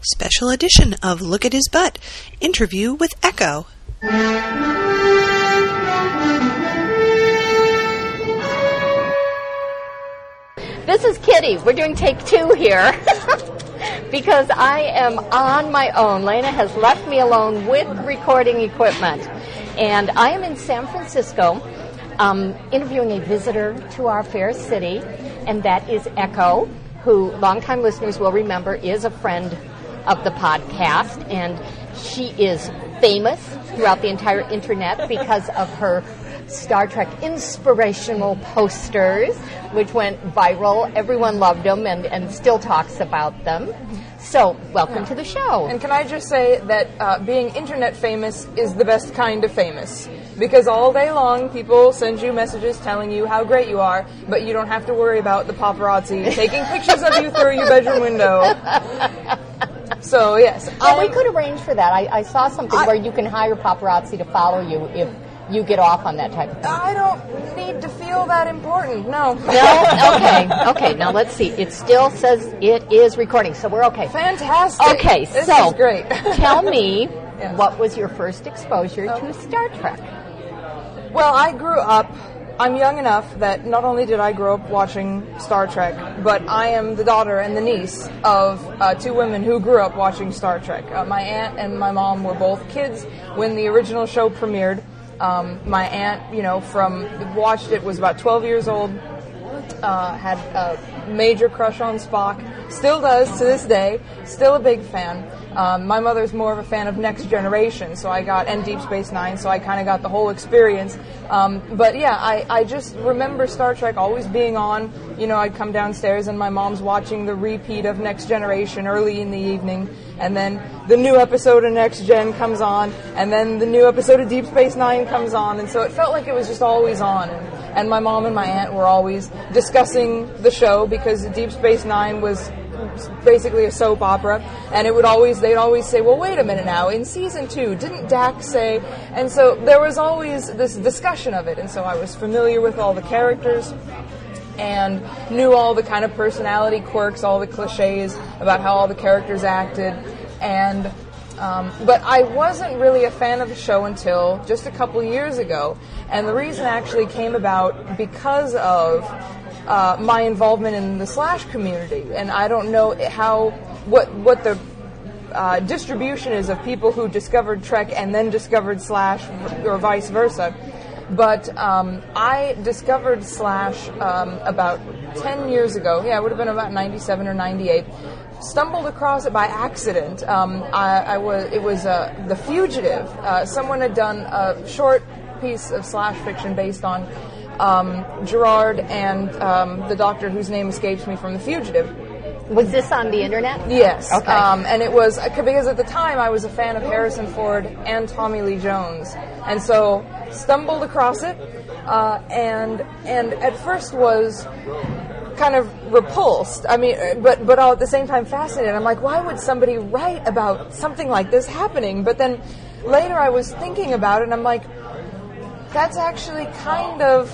special edition of Look at His Butt interview with Echo. This is Kitty. We're doing take two here because I am on my own. Lena has left me alone with recording equipment. And I am in San Francisco um, interviewing a visitor to our fair city, and that is Echo, who longtime listeners will remember is a friend of the podcast. And she is famous throughout the entire internet because of her Star Trek inspirational posters, which went viral. Everyone loved them and, and still talks about them. So, welcome to the show. And can I just say that uh, being internet famous is the best kind of famous? Because all day long, people send you messages telling you how great you are, but you don't have to worry about the paparazzi taking pictures of you through your bedroom window. So, yes. Oh, we um, could arrange for that. I, I saw something I- where you can hire paparazzi to follow you if you get off on that type of thing. I don't need to feel that important. No. No? Okay. Okay. Now let's see. It still says it is recording, so we're okay. Fantastic. Okay. This so great. tell me, Yes. what was your first exposure to Star Trek? Well, I grew up. I'm young enough that not only did I grow up watching Star Trek, but I am the daughter and the niece of uh, two women who grew up watching Star Trek. Uh, my aunt and my mom were both kids when the original show premiered. Um, my aunt, you know, from watched it was about 12 years old. Uh, had a major crush on Spock. Still does to this day. Still a big fan. Um, my mother's more of a fan of Next Generation, so I got and Deep Space Nine, so I kind of got the whole experience. Um, but yeah, I, I just remember Star Trek always being on. You know, I'd come downstairs and my mom's watching the repeat of Next Generation early in the evening, and then the new episode of Next Gen comes on, and then the new episode of Deep Space Nine comes on, and so it felt like it was just always on. And, and my mom and my aunt were always discussing the show because Deep Space Nine was basically a soap opera, and it would always they'd always say, "Well, wait a minute now. In season two, didn't Dax say?" And so there was always this discussion of it, and so I was familiar with all the characters and knew all the kind of personality quirks, all the cliches about how all the characters acted, and. Um, but I wasn't really a fan of the show until just a couple years ago, and the reason actually came about because of uh, my involvement in the Slash community, and I don't know how what what the uh, distribution is of people who discovered Trek and then discovered Slash, or vice versa. But um, I discovered Slash um, about 10 years ago. Yeah, it would have been about 97 or 98. Stumbled across it by accident. Um, I, I was it was uh, The Fugitive. Uh, someone had done a short piece of Slash fiction based on um, Gerard and um, the doctor whose name escapes me from The Fugitive. Was this on the internet? Yes. Okay. Um, and it was because at the time I was a fan of Harrison Ford and Tommy Lee Jones, and so stumbled across it, uh, and and at first was kind of repulsed. I mean, uh, but but all at the same time fascinated. I'm like, why would somebody write about something like this happening? But then later I was thinking about it, and I'm like, that's actually kind of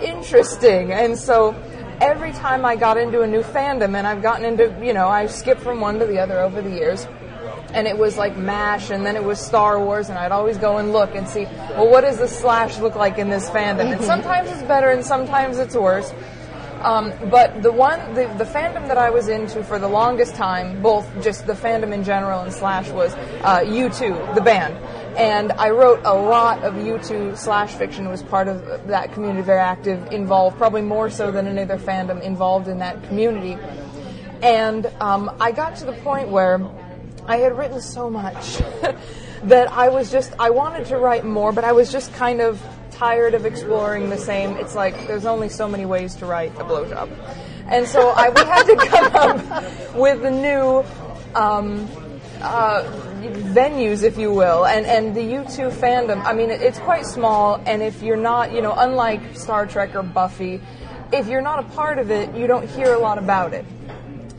interesting. And so every time I got into a new fandom, and I've gotten into, you know, I skipped from one to the other over the years. And it was like MASH, and then it was Star Wars, and I'd always go and look and see, well, what does the Slash look like in this fandom? And sometimes it's better, and sometimes it's worse. Um, but the one, the, the fandom that I was into for the longest time, both just the fandom in general and Slash, was uh, U2, the band. And I wrote a lot of U2 Slash fiction, was part of that community, very active, involved, probably more so than any other fandom involved in that community. And um, I got to the point where I had written so much that I was just, I wanted to write more, but I was just kind of tired of exploring the same. It's like there's only so many ways to write a blowjob. And so I, we had to come up with a new um, uh, venues, if you will, and and the U2 fandom. I mean, it's quite small, and if you're not, you know, unlike Star Trek or Buffy, if you're not a part of it, you don't hear a lot about it.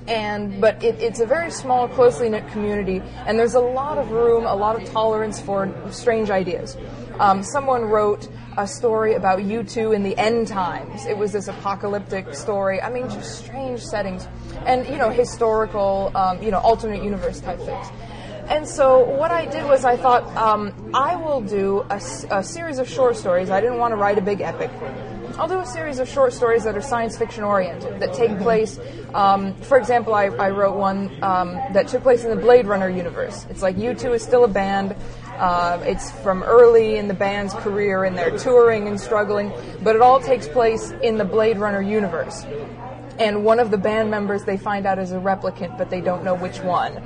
And but it, it's a very small, closely knit community, and there's a lot of room, a lot of tolerance for strange ideas. Um, someone wrote a story about you two in the end times. It was this apocalyptic story. I mean, just strange settings, and you know, historical, um, you know, alternate universe type things. And so what I did was I thought um, I will do a series of short stories. I didn't want to write a big epic. I'll do a series of short stories that are science fiction oriented, that take place. Um, for example, I, I wrote one um, that took place in the Blade Runner universe. It's like U2 is still a band. Uh, it's from early in the band's career, and they're touring and struggling, but it all takes place in the Blade Runner universe. And one of the band members they find out is a replicant, but they don't know which one.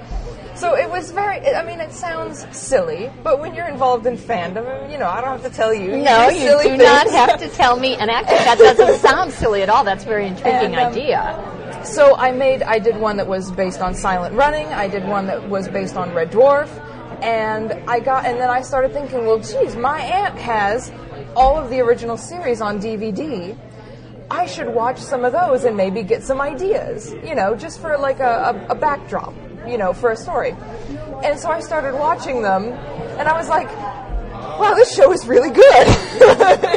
So it was very, I mean, it sounds silly, but when you're involved in fandom, you know, I don't have to tell you. No, you silly do not have to tell me. And actually, that doesn't sound silly at all. That's a very intriguing And, um, idea. So I made, I did one that was based on Silent Running. I did one that was based on Red Dwarf, and I got, and then I started thinking, well, geez, my aunt has all of the original series on DVD. I should watch some of those and maybe get some ideas, you know, just for like a, a, a backdrop, you know, for a story. And so I started watching them, and I was like, wow, this show is really good.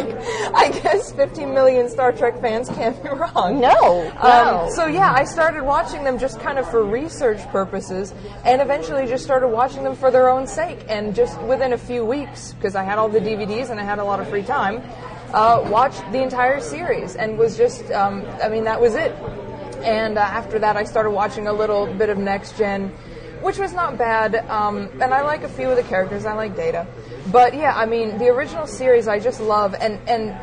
I guess 15 million Star Trek fans can't be wrong. No, Um, no. so yeah, I started watching them just kind of for research purposes, and eventually just started watching them for their own sake. And just within a few weeks, because I had all the DVDs and I had a lot of free time, uh, watched the entire series and was just, um, I mean, that was it. And uh, after that, I started watching a little bit of Next Gen, which was not bad. Um, and I like a few of the characters. I like Data, but yeah, I mean, the original series I just love, and and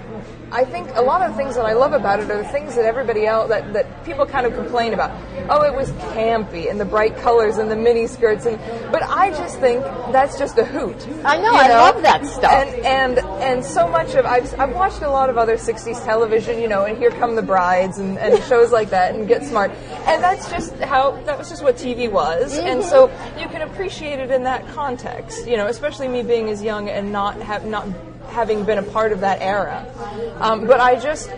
I think a lot of the things that I love about it are the things that everybody else that, that people kind of complain about. Oh, it was campy and the bright colors and the mini skirts and but I just think that's just a hoot. I know, you I love that stuff. And and and so much of I've I've watched a lot of other 60s television, you know, and Here Come the Brides and, and shows like that and Get Smart. And that's just how that was just what TV was. And so mm-hmm. you can appreciate it in that context, you know, especially me being as young and not have not having been a part of that era. Um, but I just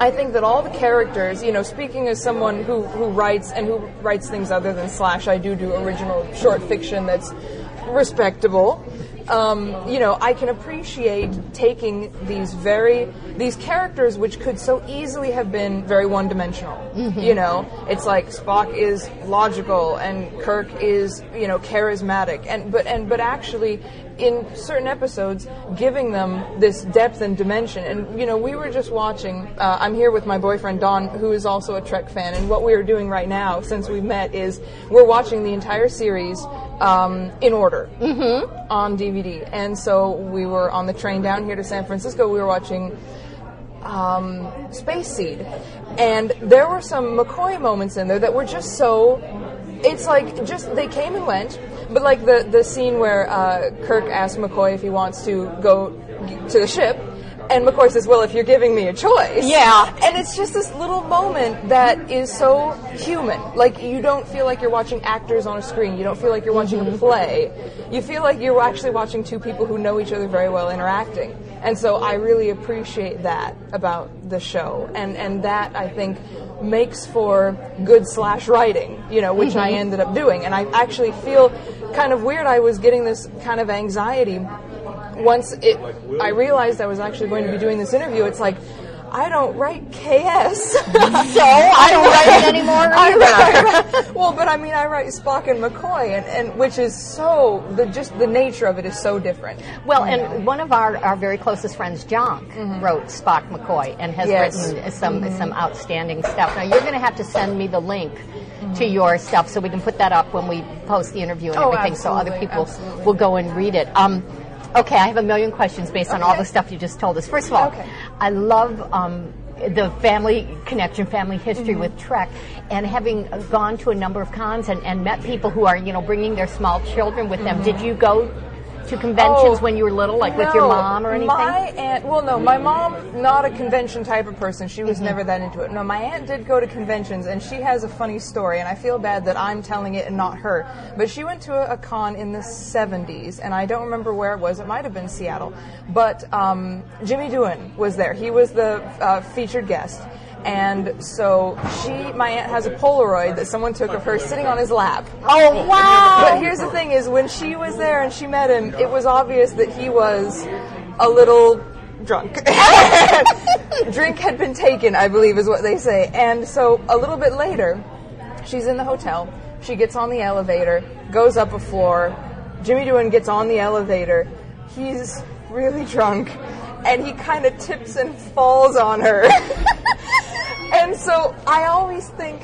I think that all the characters, you know, speaking as someone who, who writes and who writes things other than slash, I do do original short fiction that's respectable. Um, you know, I can appreciate taking these very these characters which could so easily have been very one dimensional. You know, it's like Spock is logical and Kirk is you know charismatic, and but and but actually in certain episodes giving them this depth and dimension. And you know, we were just watching. Uh, I'm here with my boyfriend Don, who is also a Trek fan, and what we are doing right now since we met is we're watching the entire series um, in order on DVD. And so we were on the train down here to San Francisco. We were watching um, Space Seed, and there were some McCoy moments in there that were just so. It's like just they came and went, but like the the scene where uh, Kirk asks McCoy if he wants to go to the ship, and McCoy says, "Well, if you're giving me a choice." Yeah. And it's just this little moment that is so human. Like you don't feel like you're watching actors on a screen. You don't feel like you're watching a play. You feel like you're actually watching two people who know each other very well interacting. And so I really appreciate that about the show. And and that I think makes for good slash writing, you know, which I mm-hmm. ended up doing. And I actually feel kind of weird. I was getting this kind of anxiety once it, I realized I was actually going to be doing this interview, it's like, I don't write KS. so I don't write it anymore I either. write- well, but I mean, I write Spock and McCoy, and, and which is so the just the nature of it is so different. Well, and one of our, our very closest friends, John, mm-hmm. wrote Spock McCoy and has Yes. written some mm-hmm. some outstanding stuff. Now you're going to have to send me the link mm-hmm. to your stuff so we can put that up when we post the interview and Oh, everything, so other people absolutely. will go and read it. Um, okay, I have a million questions based on all the stuff you just told us. First of all, Okay. I love. Um, the family connection, family history Mm-hmm. with Trek, and having gone to a number of cons and, and met people who are, you know, bringing their small children with them. Did you go to conventions Oh, when you were little, like with your mom or anything? My aunt, well, no, my mom, not a convention type of person. She Mm-hmm. was never that into it. No, my aunt did go to conventions, and she has a funny story, and I feel bad that I'm telling it and not her. But she went to a, a con in the 70s, and I don't remember where it was. It might have been Seattle. But um, Jimmy Doohan was there. He was the uh, featured guest. And so she, my aunt has a Polaroid that someone took of her sitting on his lap. Oh wow! But here's the thing: is when she was there and she met him, it was obvious that he was a little drunk. Drink had been taken, I believe, is what they say. And so a little bit later, she's in the hotel. She gets on the elevator, goes up a floor. Jimmy Doohan gets on the elevator. He's really drunk, and he kind of tips and falls on her. and so I always think,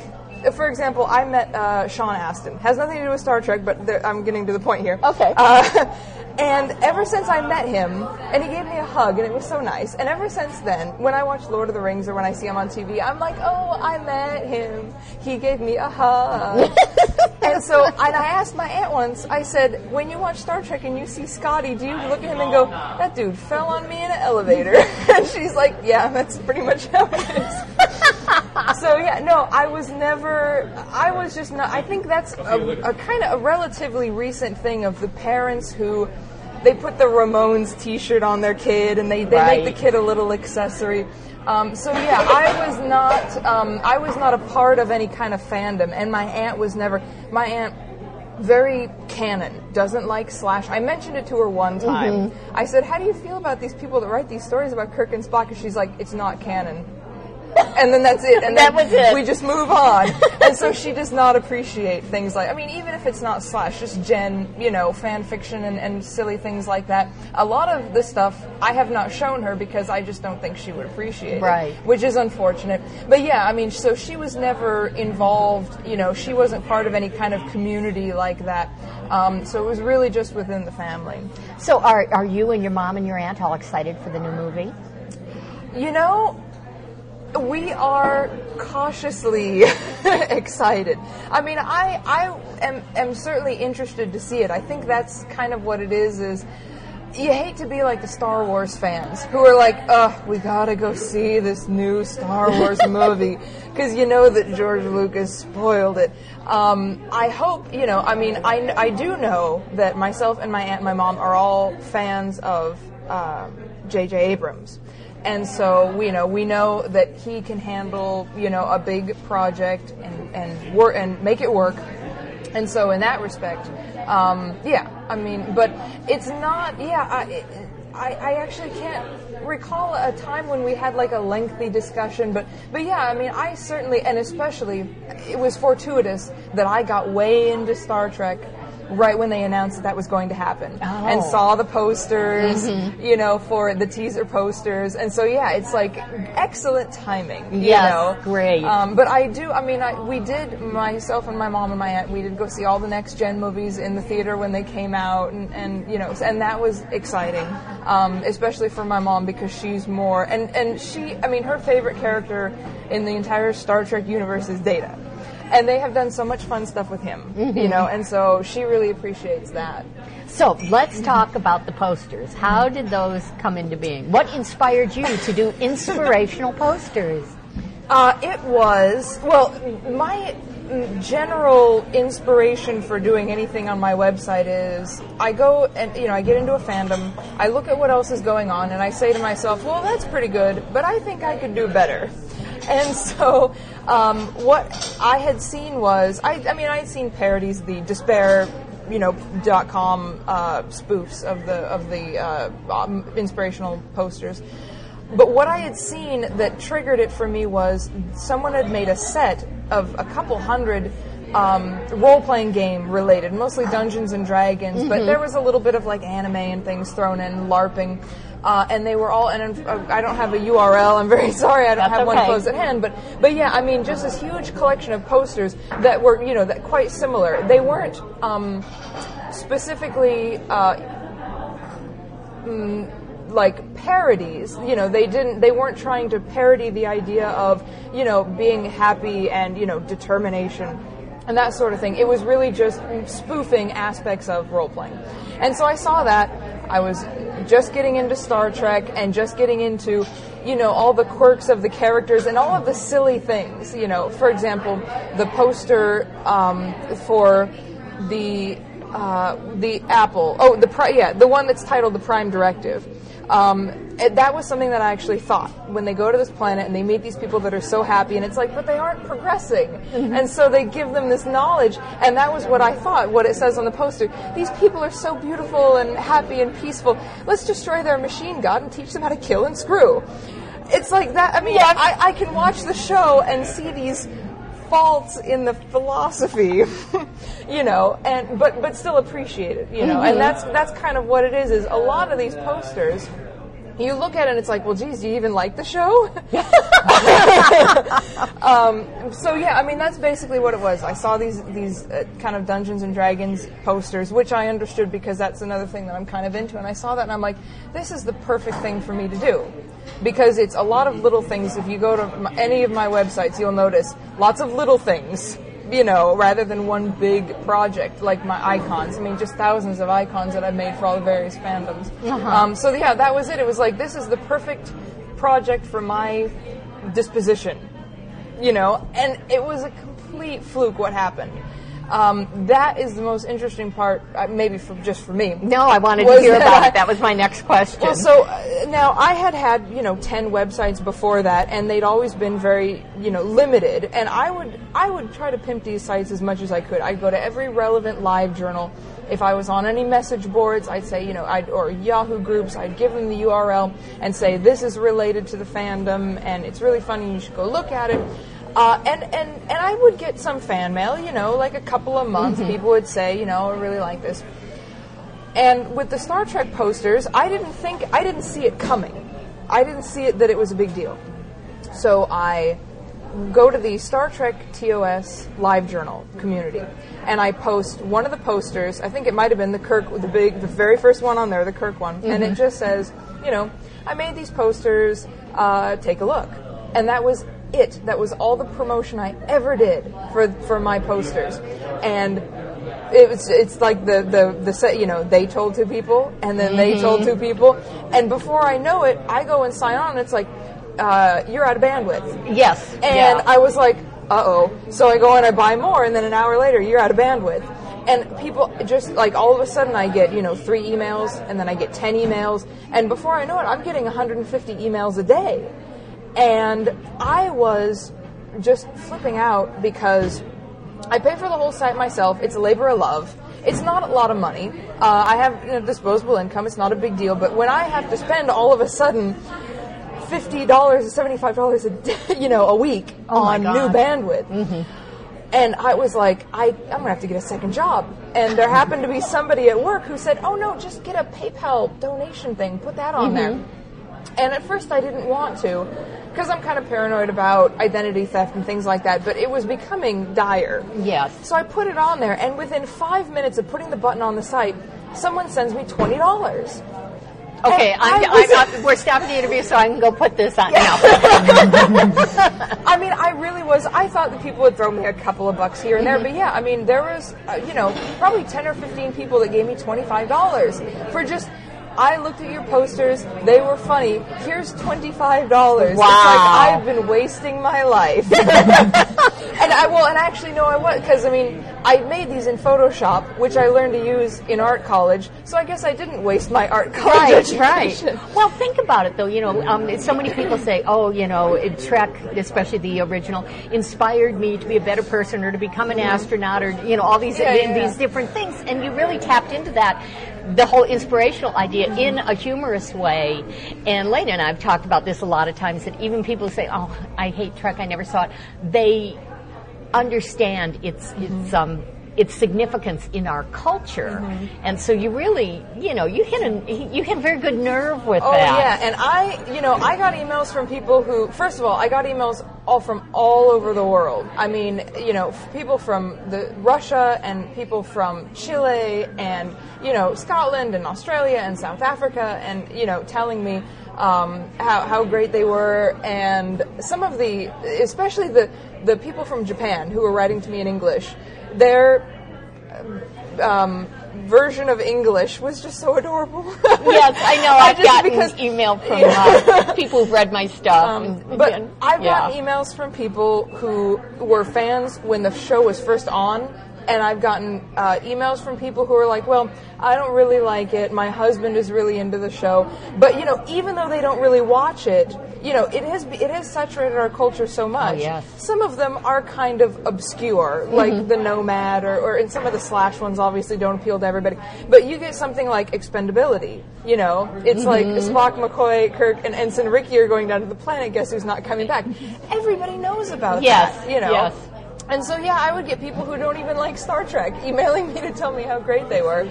for example, I met uh, Sean Astin. Has nothing to do with Star Trek, but there, I'm getting to the point here. Okay. Uh, and ever since I met him, and he gave me a hug, and it was so nice. And ever since then, when I watch Lord of the Rings or when I see him on TV, I'm like, oh, I met him. He gave me a hug. and so, and I asked my aunt once, I said, when you watch Star Trek and you see Scotty, do you look at him and go, that dude fell on me in an elevator? and she's like, yeah, that's pretty much how it is. so yeah, no, I was never. I was just not. I think that's a, a kind of a relatively recent thing of the parents who they put the Ramones T-shirt on their kid and they, they Right. make the kid a little accessory. Um, so yeah, I was not. Um, I was not a part of any kind of fandom, and my aunt was never. My aunt. Very canon, doesn't like Slash. I mentioned it to her one time. I said, How do you feel about these people that write these stories about Kirk and Spock? And she's like, It's not canon and then that's it. And That was it. We just move on. and so she does not appreciate things like, I mean, even if it's not slash, just gen, you know, fan fiction and, and silly things like that. A lot of the stuff I have not shown her because I just don't think she would appreciate Right. it. Which is unfortunate. But yeah, I mean, so she was never involved, you know, she wasn't part of any kind of community like that. Um, so it was really just within the family. So are, are you and your mom and your aunt all excited for the new movie? You know, we are cautiously excited. I mean, I I am am certainly interested to see it. I think that's kind of what it is. Is you hate to be like the Star Wars fans who are like, "Ugh, we gotta go see this new Star Wars movie," because you know that George Lucas spoiled it. Um, I hope you know. I mean, I I do know that myself and my aunt, and my mom are all fans of um, J.J. Abrams. And so, we, you know, we know that he can handle, you know, a big project and and work and make it work. And so, in that respect, um, yeah, I mean, but it's not, yeah, I, I, I actually can't recall a time when we had like a lengthy discussion, but, but yeah, I mean, I certainly, and especially, it was fortuitous that I got way into Star Trek right when they announced that that was going to happen and Oh. saw the posters, you know, for the teaser posters. And so, yeah, it's like excellent timing, you Yes, know. great. Um, but I do, I mean, I, we did, myself and my mom and my aunt, we did go see all the next gen movies in the theater when they came out, and, and you know, and that was exciting, um, especially for my mom because she's more, and, and she, I mean, her favorite character in the entire Star Trek universe is Data. And they have done so much fun stuff with him, you know, and so she really appreciates that. So let's talk about the posters. How did those come into being? What inspired you to do inspirational posters? Uh, it was well. My general inspiration for doing anything on my website is I go and you know I get into a fandom. I look at what else is going on, and I say to myself, "Well, that's pretty good, but I think I could do better." And so, um, what I had seen was I, I mean I had seen parodies, the despair you know dot com uh, spoofs of the of the uh, um, inspirational posters. But what I had seen that triggered it for me was someone had made a set of a couple hundred um, role playing game related, mostly Dungeons and Dragons, but there was a little bit of like anime and things thrown in, LARPing. Uh, and they were all, and uh, I don't have a URL. I'm very sorry, I don't That's have one close at hand. But, but yeah, I mean, just this huge collection of posters that were, you know, that quite similar. They weren't um, specifically uh, like parodies you know they didn't they weren't trying to parody the idea of you know being happy and you know determination and that sort of thing it was really just spoofing aspects of role playing and so i saw that i was just getting into star trek and just getting into you know all the quirks of the characters and all of the silly things you know for example the poster um, for the uh, the Apple. Oh, the pri- yeah, the one that's titled the Prime Directive. Um, it- that was something that I actually thought when they go to this planet and they meet these people that are so happy, and it's like, but they aren't progressing, and so they give them this knowledge, and that was what I thought. What it says on the poster: these people are so beautiful and happy and peaceful. Let's destroy their machine god and teach them how to kill and screw. It's like that. I mean, I, I can watch the show and see these faults in the philosophy, you know, and but but still appreciate it, you know, and that's that's kind of what it is. Is a lot of these posters. You look at it and it's like, well, geez, do you even like the show? um, so yeah, I mean that's basically what it was. I saw these these uh, kind of Dungeons and Dragons posters, which I understood because that's another thing that I'm kind of into. And I saw that and I'm like, this is the perfect thing for me to do because it's a lot of little things. If you go to any of my websites, you'll notice lots of little things. You know, rather than one big project like my icons. I mean, just thousands of icons that I've made for all the various fandoms. Um, so yeah, that was it. It was like this is the perfect project for my disposition you know, and it was a complete fluke what happened. Um, that is the most interesting part, uh, maybe for just for me. No, I wanted to hear about I- it. That was my next question. Well, so uh, now I had had you know ten websites before that, and they'd always been very you know limited. And I would I would try to pimp these sites as much as I could. I'd go to every relevant live journal. If I was on any message boards, I'd say you know I'd or Yahoo groups, I'd give them the URL and say this is related to the fandom, and it's really funny. You should go look at it. Uh, and, and, and I would get some fan mail, you know, like a couple of months. People would say, you know, I really like this. And with the Star Trek posters, I didn't think, I didn't see it coming. I didn't see it that it was a big deal. So I go to the Star Trek TOS live journal community, and I post one of the posters. I think it might have been the Kirk, the big, the very first one on there, the Kirk one, and it just says, you know, I made these posters. Uh, take a look, and that was it. That was all the promotion I ever did for for my posters, and it was it's like the the the set you know they told two people and then they told two people. And before I know it I go and sign on. And it's like uh, you're out of bandwidth. Yes. and yeah. I was like uh oh so I go and I buy more and then an hour later you're out of bandwidth. And people just like all of a sudden I get you know three emails and then I get 10 emails. And before I know it I'm getting 150 emails a day and I was just flipping out because I pay for the whole site myself. It's a labor of love. It's not a lot of money. Uh, I have you know, disposable income. It's not a big deal. But when I have to spend all of a sudden fifty dollars or seventy five dollars a day, you know, a week Oh on new bandwidth. And I was like, I, I'm gonna have to get a second job. And there happened to be somebody at work who said, Oh no, just get a PayPal donation thing, put that on there. And at first I didn't want to, because I'm kind of paranoid about identity theft and things like that, but it was becoming dire. Yes. So I put it on there, and within five minutes of putting the button on the site, someone sends me $20. Okay, I'm, I'm, I'm, we're stopping the interview so I can go put this on now. I mean, I really was. I thought that people would throw me a couple of bucks here and there, but yeah, I mean, there was, uh, you know, probably 10 or 15 people that gave me $25 for just. I looked at your posters. They were funny. Here's $25. It's like Wow. I've been wasting my life. and I, well, and actually, no, I was, because I mean, I made these in Photoshop, which I learned to use in art college, so I guess I didn't waste my art college Right, right. Well, think about it though. You know, um, so many people say, "Oh, you know, Trek, especially the original, inspired me to be a better person or to become an astronaut or you know all these Yeah, yeah, these yeah. different things." And you really tapped into that, the whole inspirational idea in a humorous way. And Lena and I have talked about this a lot of times. That even people say, "Oh, I hate Trek. I never saw it." They understand its its um its significance in our culture, and so you really, you know, you hit a you hit a very good nerve with Oh that. yeah, and I, you know, I got emails from people who, first of all, I got emails all from all over the world. I mean, you know, people from the Russia and people from Chile and you know Scotland and Australia and South Africa, and you know, telling me um, how how great they were, and some of the, especially the the people from Japan who were writing to me in English, their um, version of English was just so adorable. Yes, I know. I've just- gotten because- email from uh, people who've read my stuff. Um, but and- I've yeah. gotten emails from people who were fans when the show was first on, and I've gotten uh, emails from people who are like, "Well, I don't really like it. My husband is really into the show." But you know, even though they don't really watch it, you know, it has it has saturated our culture so much. yes. Some of them are kind of obscure, like the Nomad, or, or and some of the slash ones obviously don't appeal to everybody. But you get something like Expendability. You know, it's like Spock, McCoy, Kirk, and Ensign Ricky are going down to the planet. Guess who's not coming back? Everybody knows about Yes, that. You know. yes. And so yeah, I would get people who don't even like Star Trek emailing me to tell me how great they were.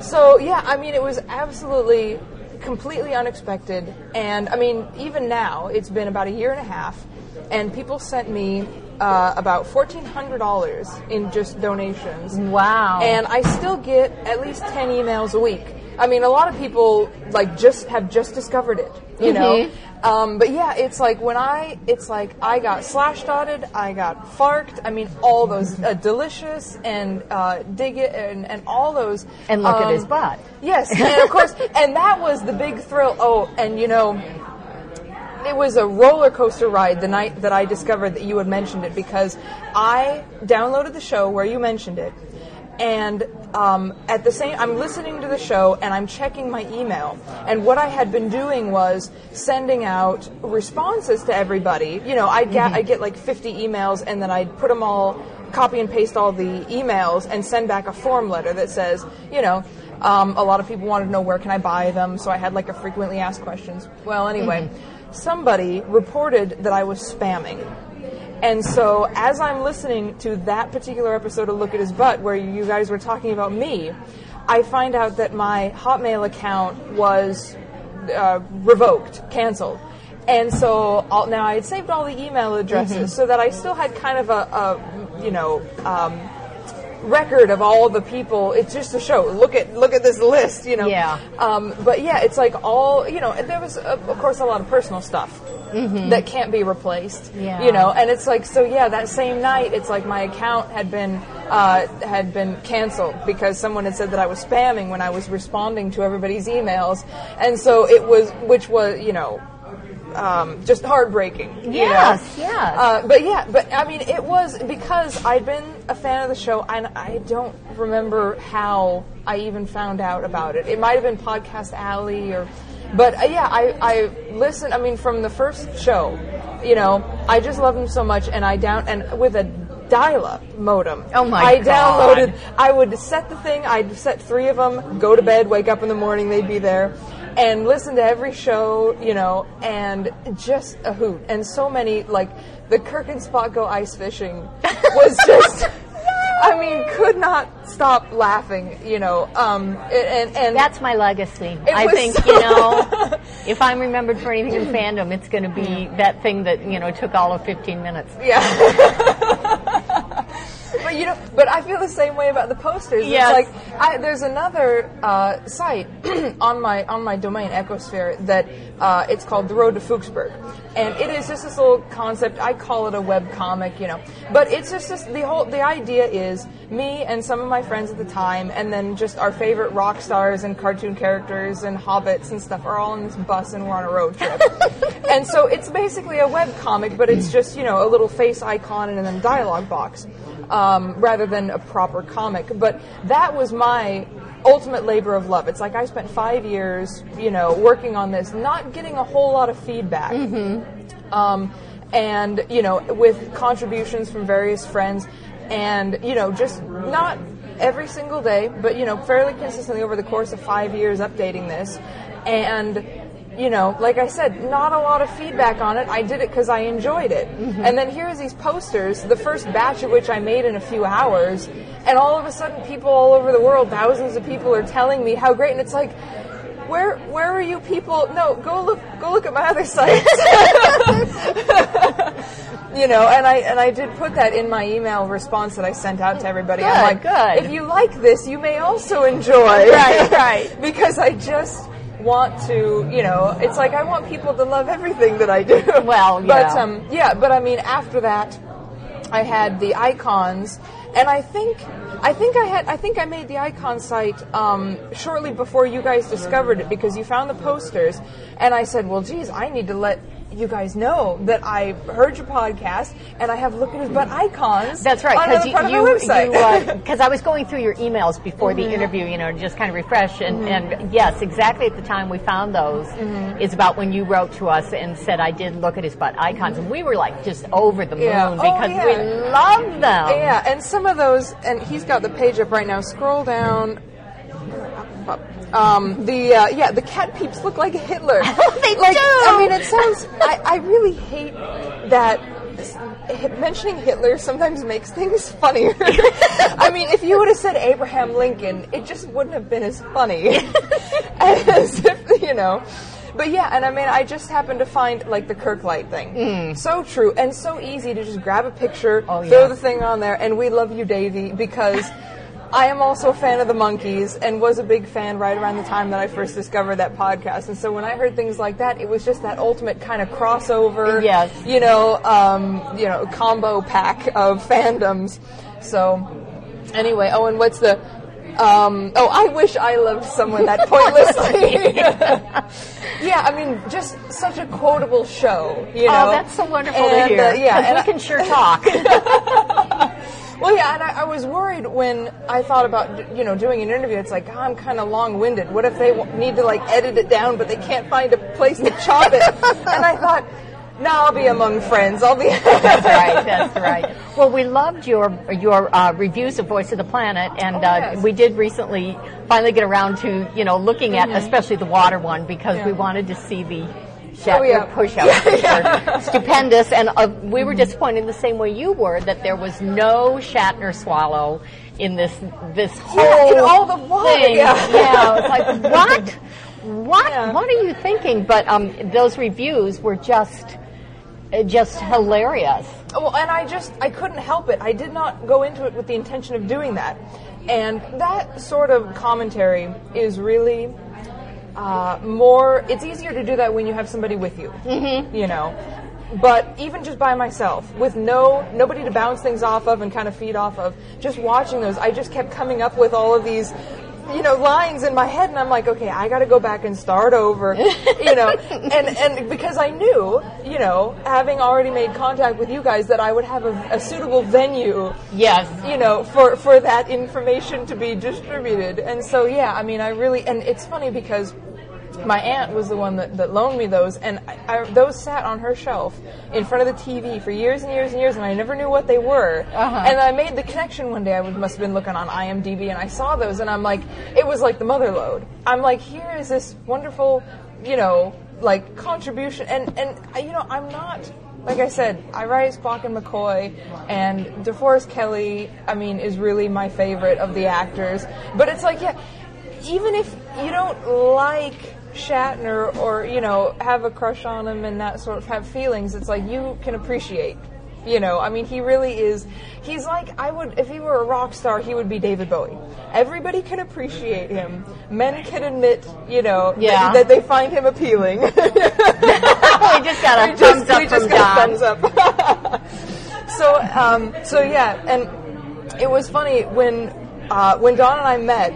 So yeah, I mean, it was absolutely completely unexpected. And I mean, even now, it's been about a year and a half, and people sent me uh, about fourteen hundred dollars in just donations. Wow. And I still get at least ten emails a week. I mean, a lot of people like just have just discovered it, you know. Um, but yeah, it's like when I, it's like I got slash dotted, I got farked. I mean, all those uh, delicious and uh, dig it and, and all those. And look at um, his butt. Yes, and of course, and that was the big thrill. Oh, and you know, it was a roller coaster ride the night that I discovered that you had mentioned it because I downloaded the show where you mentioned it, and um, at the same, I'm listening to the show and I'm checking my email. And what I had been doing was sending out responses to everybody. You know, I'd get I get like 50 emails and then I'd put them all, copy and paste all the emails and send back a form letter that says, you know. Um, a lot of people wanted to know where can I buy them, so I had like a frequently asked questions. Well, anyway, somebody reported that I was spamming. And so, as I'm listening to that particular episode of Look at His Butt, where you guys were talking about me, I find out that my Hotmail account was uh, revoked, canceled. And so all, now I had saved all the email addresses so that I still had kind of a, a you know, um, record of all the people. It's just a show. Look at look at this list, you know. Yeah. Um, but yeah, it's like all you know. and There was of course a lot of personal stuff that can't be replaced. Yeah. You know, and it's like so. Yeah, that same night, it's like my account had been uh, had been canceled because someone had said that I was spamming when I was responding to everybody's emails, and so it was, which was you know. Um, just heartbreaking. you know? Yes, yes. Uh, but yeah, but I mean, it was because I'd been a fan of the show, and I don't remember how I even found out about it. It might have been Podcast Alley, or, but uh, yeah, I, I listened. I mean, from the first show, you know, I just love them so much, and I down and with a dial-up modem. Oh my god. I God. downloaded. I would set the thing. I'd set three of them. Go to bed. Wake up in the morning. They'd be there. And listen to every show, you know, and just a hoot. And so many, like, the Kirk and Spock go ice fishing was just, I mean, could not stop laughing, you know. Um, and, and That's my legacy. I think, so- you know, if I'm remembered for anything in fandom, it's going to be that thing that, you know, took all of 15 minutes. Yeah. feel the same way about the posters. Yes. It's like I, there's another uh, site on my on my domain Ecosphere that uh, it's called The Road to Fuchsburg, and it is just this little concept. I call it a web comic, you know, but it's just this, the whole the idea is me and some of my friends at the time, and then just our favorite rock stars and cartoon characters and hobbits and stuff are all in this bus and we're on a road trip. and so it's basically a web comic, but it's just you know a little face icon and then a dialogue box, um, rather than a proper comic. But that was my ultimate labor of love. It's like I spent five years, you know, working on this, not getting a whole lot of feedback. Um, and you know, with contributions from various friends, and you know, just not every single day, but you know, fairly consistently over the course of five years, updating this, and you know, like I said, not a lot of feedback on it. I did it because I enjoyed it. Mm-hmm. And then here's these posters, the first batch of which I made in a few hours, and all of a sudden, people all over the world, thousands of people, are telling me how great. And it's like, where where are you people? No, go look go look at my other sites. you know, and I and I did put that in my email response that I sent out to everybody. I'm like, Good, good. if you like this, you may also enjoy. Right, right. because I just want to, you know, it's like I want people to love everything that I do. Well, but yeah. um, yeah, but I mean, after that, I had the icons, and I think. I think I had. I think I made the icon site um, shortly before you guys discovered it because you found the posters, and I said, "Well, geez, I need to let you guys know that I heard your podcast and I have look at his butt icons. That's right, because you, of my you, website. because I was going through your emails before Mm-hmm. the interview, you know, just kind of refresh, and, and yes, exactly at the time we found those Mm-hmm. is about when you wrote to us and said I did look at his butt icons, and we were like just over the moon Yeah. Oh, because yeah. we love them. Yeah, and some of those, and he's got the page up right now. Scroll down. Um, the uh, yeah, the cat peeps look like Hitler. They like, do! I mean, it sounds. I, I really hate that. Mentioning Hitler sometimes makes things funnier. I mean, if you would have said Abraham Lincoln, it just wouldn't have been as funny as if you know. But yeah, and I mean, I just happened to find like the Kirklight thing. So true and so easy to just grab a picture. Oh, throw the thing on there, and we love you, Davy, because I am also a fan of the Monkees and was a big fan right around the time that I first discovered that podcast. And so when I heard things like that, it was just that ultimate kind of crossover, Yes. you know, um, you know, combo pack of fandoms. So anyway, oh, and what's the um, oh, I wish I loved someone that pointlessly. yeah, I mean, just such a quotable show. You know, Oh, that's so wonderful And, to hear. uh, yeah, and we I- can sure talk. Well, yeah, and I, I was worried when I thought about you know doing an interview. It's like oh, I'm kind of long-winded. What if they w- need to like edit it down, but they can't find a place to chop it? and I thought, no, I'll be among friends. I'll be. That's right. That's right. Well, we loved your your uh, reviews of Voice of the Planet, and Oh, uh, we did recently finally get around to you know looking at especially the water one because we Mm-hmm. Wanted to see the. Oh, yeah. push-ups, Yeah, stupendous, and uh, we were disappointed the same way you were that there was no Shatner swallow in this this whole Yeah, in all the water, thing. yeah. yeah, it's like what, what, Yeah. what are you thinking? But um, those reviews were just uh, just hilarious. Well, and I just I couldn't help it. I did not go into it with the intention of doing that, and that sort of commentary is really uh, more. It's easier to do that when you have somebody with you. Mm-hmm. You know. But even just by myself, with no nobody to bounce things off of and kind of feed off of, just watching those, I just kept coming up with all of these, you know, lines in my head, and I'm like, okay, I got to go back and start over, you know, and and because I knew, you know, having already made contact with you guys, that I would have a, a suitable venue, Yes. you know, for for that information to be distributed, and so yeah, I mean, I really, and it's funny because. My aunt was the one that, that loaned me those, and I, I, those sat on her shelf in front of the TV for years and years and years, and I never knew what they were. Uh-huh. And I made the connection one day. I must have been looking on IMDb, and I saw those, and I'm like, it was like the mother lode. I'm like, here is this wonderful, you know, like contribution, and and you know, I'm not. Like I said, I write Spock and McCoy, and DeForest Kelley, I mean, is really my favorite of the actors. But it's like, yeah, even if you don't like Shatner or you know have a crush on him and that sort of have feelings, it's like you can appreciate. You know, I mean, he really is. He's like I would if he were a rock star, he would be David Bowie. Everybody can appreciate him. Men can admit, you know, Yeah. that they find him appealing. we just got a We thumbs just- up we from just got thumbs up. so, um, so yeah, and it was funny when uh, when Don and I met.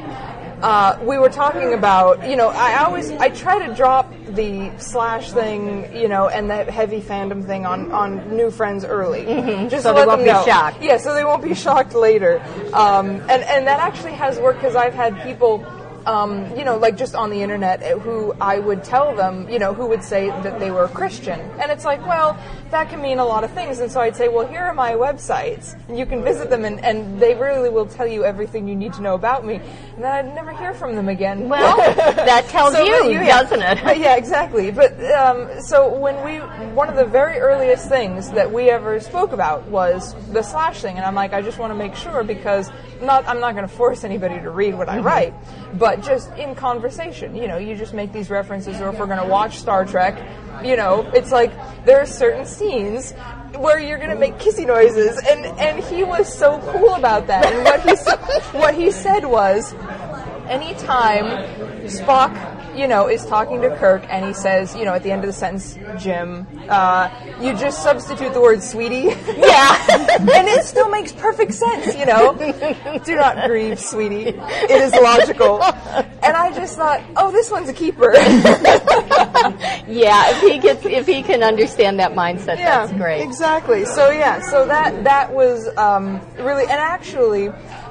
Uh, we were talking about, you know, I always I try to drop the slash thing, you know, and that heavy fandom thing on on new friends early, just Mm-hmm. So to they won't be know. shocked. Yeah, so they won't be shocked later. Um, and and that actually has worked because I've had people. Um, you know, like just on the internet, uh, who I would tell them, you know, who would say that they were Christian. And it's like, well, that can mean a lot of things. And so I'd say, well, here are my websites. And you can visit them, and, and they really will tell you everything you need to know about me. And then I'd never hear from them again. Well, that tells So, you, yeah. doesn't it? Yeah, exactly. But um, so when we, one of the very earliest things that we ever spoke about was the slash thing, and I'm like, I just want to make sure because not, I'm not going to force anybody to read what I Mm-hmm. write, but just in conversation, you know, you just make these references, or if we're going to watch Star Trek, you know, it's like there are certain scenes where you're going to make kissy noises, and and he was so cool about that, and what he what he said was anytime Spock, you know, is talking to Kirk and he says, you know, at the end of the sentence, Jim, uh, you just substitute the word sweetie. Yeah. and it still makes perfect sense, you know. Do not grieve, sweetie. It is logical. and I just thought, oh, this one's a keeper. yeah, if he gets, if he can understand that mindset, yeah, that's great. Exactly. So yeah, so that that was um, really, and actually,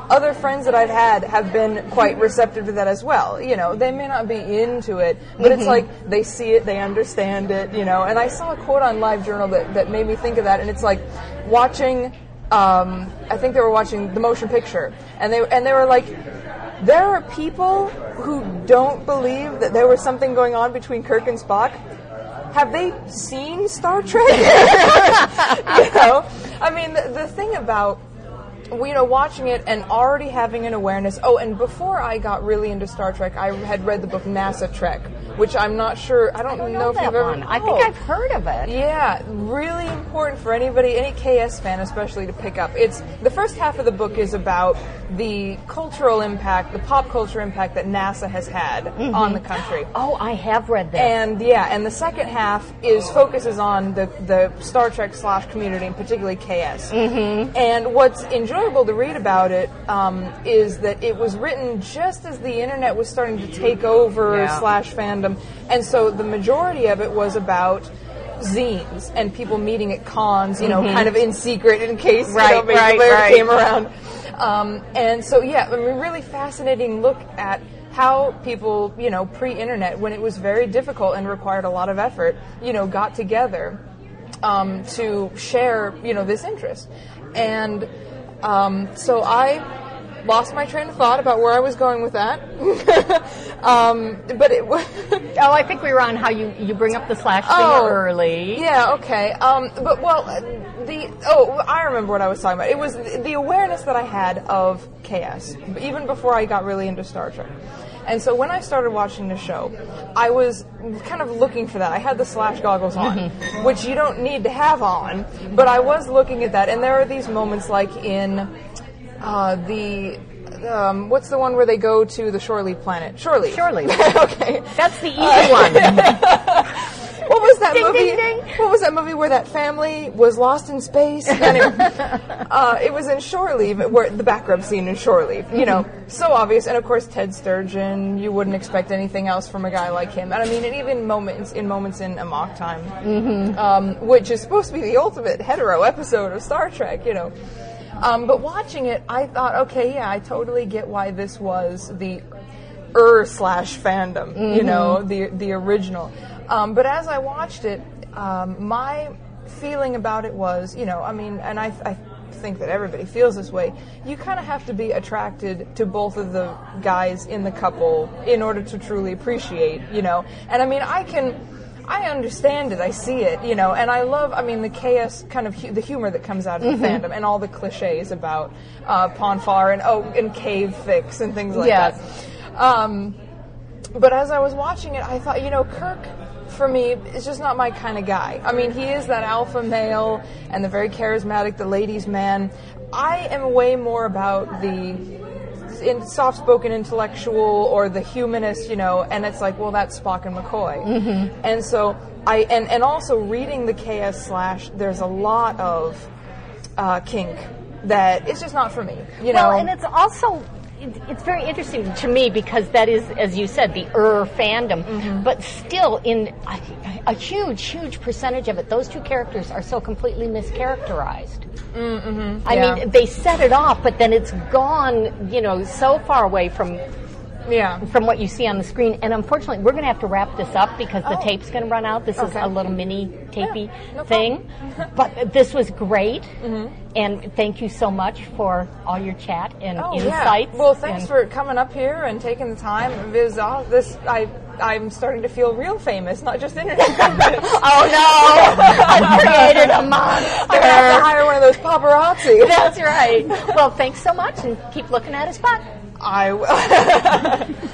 other friends that I've had have been quite receptive to that as well. You know, they may not be into it, but Mm-hmm. it's like they see it, they understand it. You know, and I saw a quote on LiveJournal that that made me think of that, and it's like watching. Um, I think they were watching the motion picture, and they and they were like, there are people who don't believe that there was something going on between Kirk and Spock. Have they seen Star Trek? you know, I mean, the, the thing about you know watching it and already having an awareness. Oh, and before I got really into Star Trek, I had read the book NASA Trek, which I'm not sure. I don't, I don't know, know if that you've ever. one. I think Oh. I've heard of it. Yeah, really important for anybody, any KS fan especially, to pick up. It's the first half of the book is about the cultural impact, the pop culture impact that NASA has had on the country. Oh, I have read that. And yeah, and the second half is focuses on the, the Star Trek slash community, and particularly KS. Mm-hmm. And what's enjoyable to read about it um, is that it was written just as the internet was starting to take over Yeah. slash fandom, and so the majority of it was about zines and people meeting at cons, you know, kind of in secret in case you know, Mm-hmm. Right, right, Blair right. came around. Um, and so, yeah, I mean, really fascinating look at how people, you know, pre-internet, when it was very difficult and required a lot of effort, you know, got together um, to share, you know, this interest. And um, so I lost my train of thought about where I was going with that. um, but it was. oh, I think we were on how you, you bring up the slash thing Oh, early. Yeah, okay. Um, but well, uh, the oh, I remember what I was talking about. It was the, the awareness that I had of KS even before I got really into Star Trek. And so when I started watching the show, I was kind of looking for that. I had the slash goggles on, which you don't need to have on, but I was looking at that. And there are these moments like in uh, the um, what's the one where they go to the Shore Leave planet? Shore Leave. Shore Leave. okay. That's the easy one. What was that Ding, movie? ding, ding. What was that movie where that family was lost in space? Anyway, uh, it was in Shore Leave, where the back rub scene in Shore Leave. You know, so obvious, and of course Ted Sturgeon. You wouldn't expect anything else from a guy like him. And I mean, and even moments in moments in Amok Time, um, which is supposed to be the ultimate hetero episode of Star Trek. You know. Um, but watching it, I thought, okay, yeah, I totally get why this was the er slash fandom, you know, the the original. Um, but as I watched it, um, my feeling about it was, you know, I mean, and I, I think that everybody feels this way. You kind of have to be attracted to both of the guys in the couple in order to truly appreciate, you know. And I mean, I can. I understand it. I see it, you know, and I love. I mean, the chaos kind of hu- the humor that comes out of the fandom, and all the cliches about uh, Pon farr and oh, and cave fix and things like Yes. that. Um, but as I was watching it, I thought, you know, Kirk, for me, is just not my kind of guy. I mean, he is that alpha male and the very charismatic, the ladies' man. I am way more about the in soft-spoken intellectual or the humanist, you know, and it's like, well, that's Spock and McCoy. Mm-hmm. And so I and and also reading the KS slash, there's a lot of uh, kink that it's just not for me. You know, Well, and it's also it's very interesting to me because that is, as you said, the er fandom. Mm-hmm. But still, in a, a huge, huge percentage of it, those two characters are so completely mischaracterized. Mm-hmm. I Yeah. mean, they set it off, but then it's gone, you know, so far away from yeah. from what you see on the screen. And unfortunately, we're going to have to wrap this up because the Oh. tape's going to run out. This is a little mini tapey Yeah, no thing. but this was great. Mm-hmm. And thank you so much for all your chat and Oh, insights. Yeah. Well, thanks for coming up here and taking the time. This I I'm starting to feel real famous, not just internet famous. Oh no! I created a monster. I have to hire one of those paparazzi. That's right. Well, thanks so much, and keep looking at his butt. I will.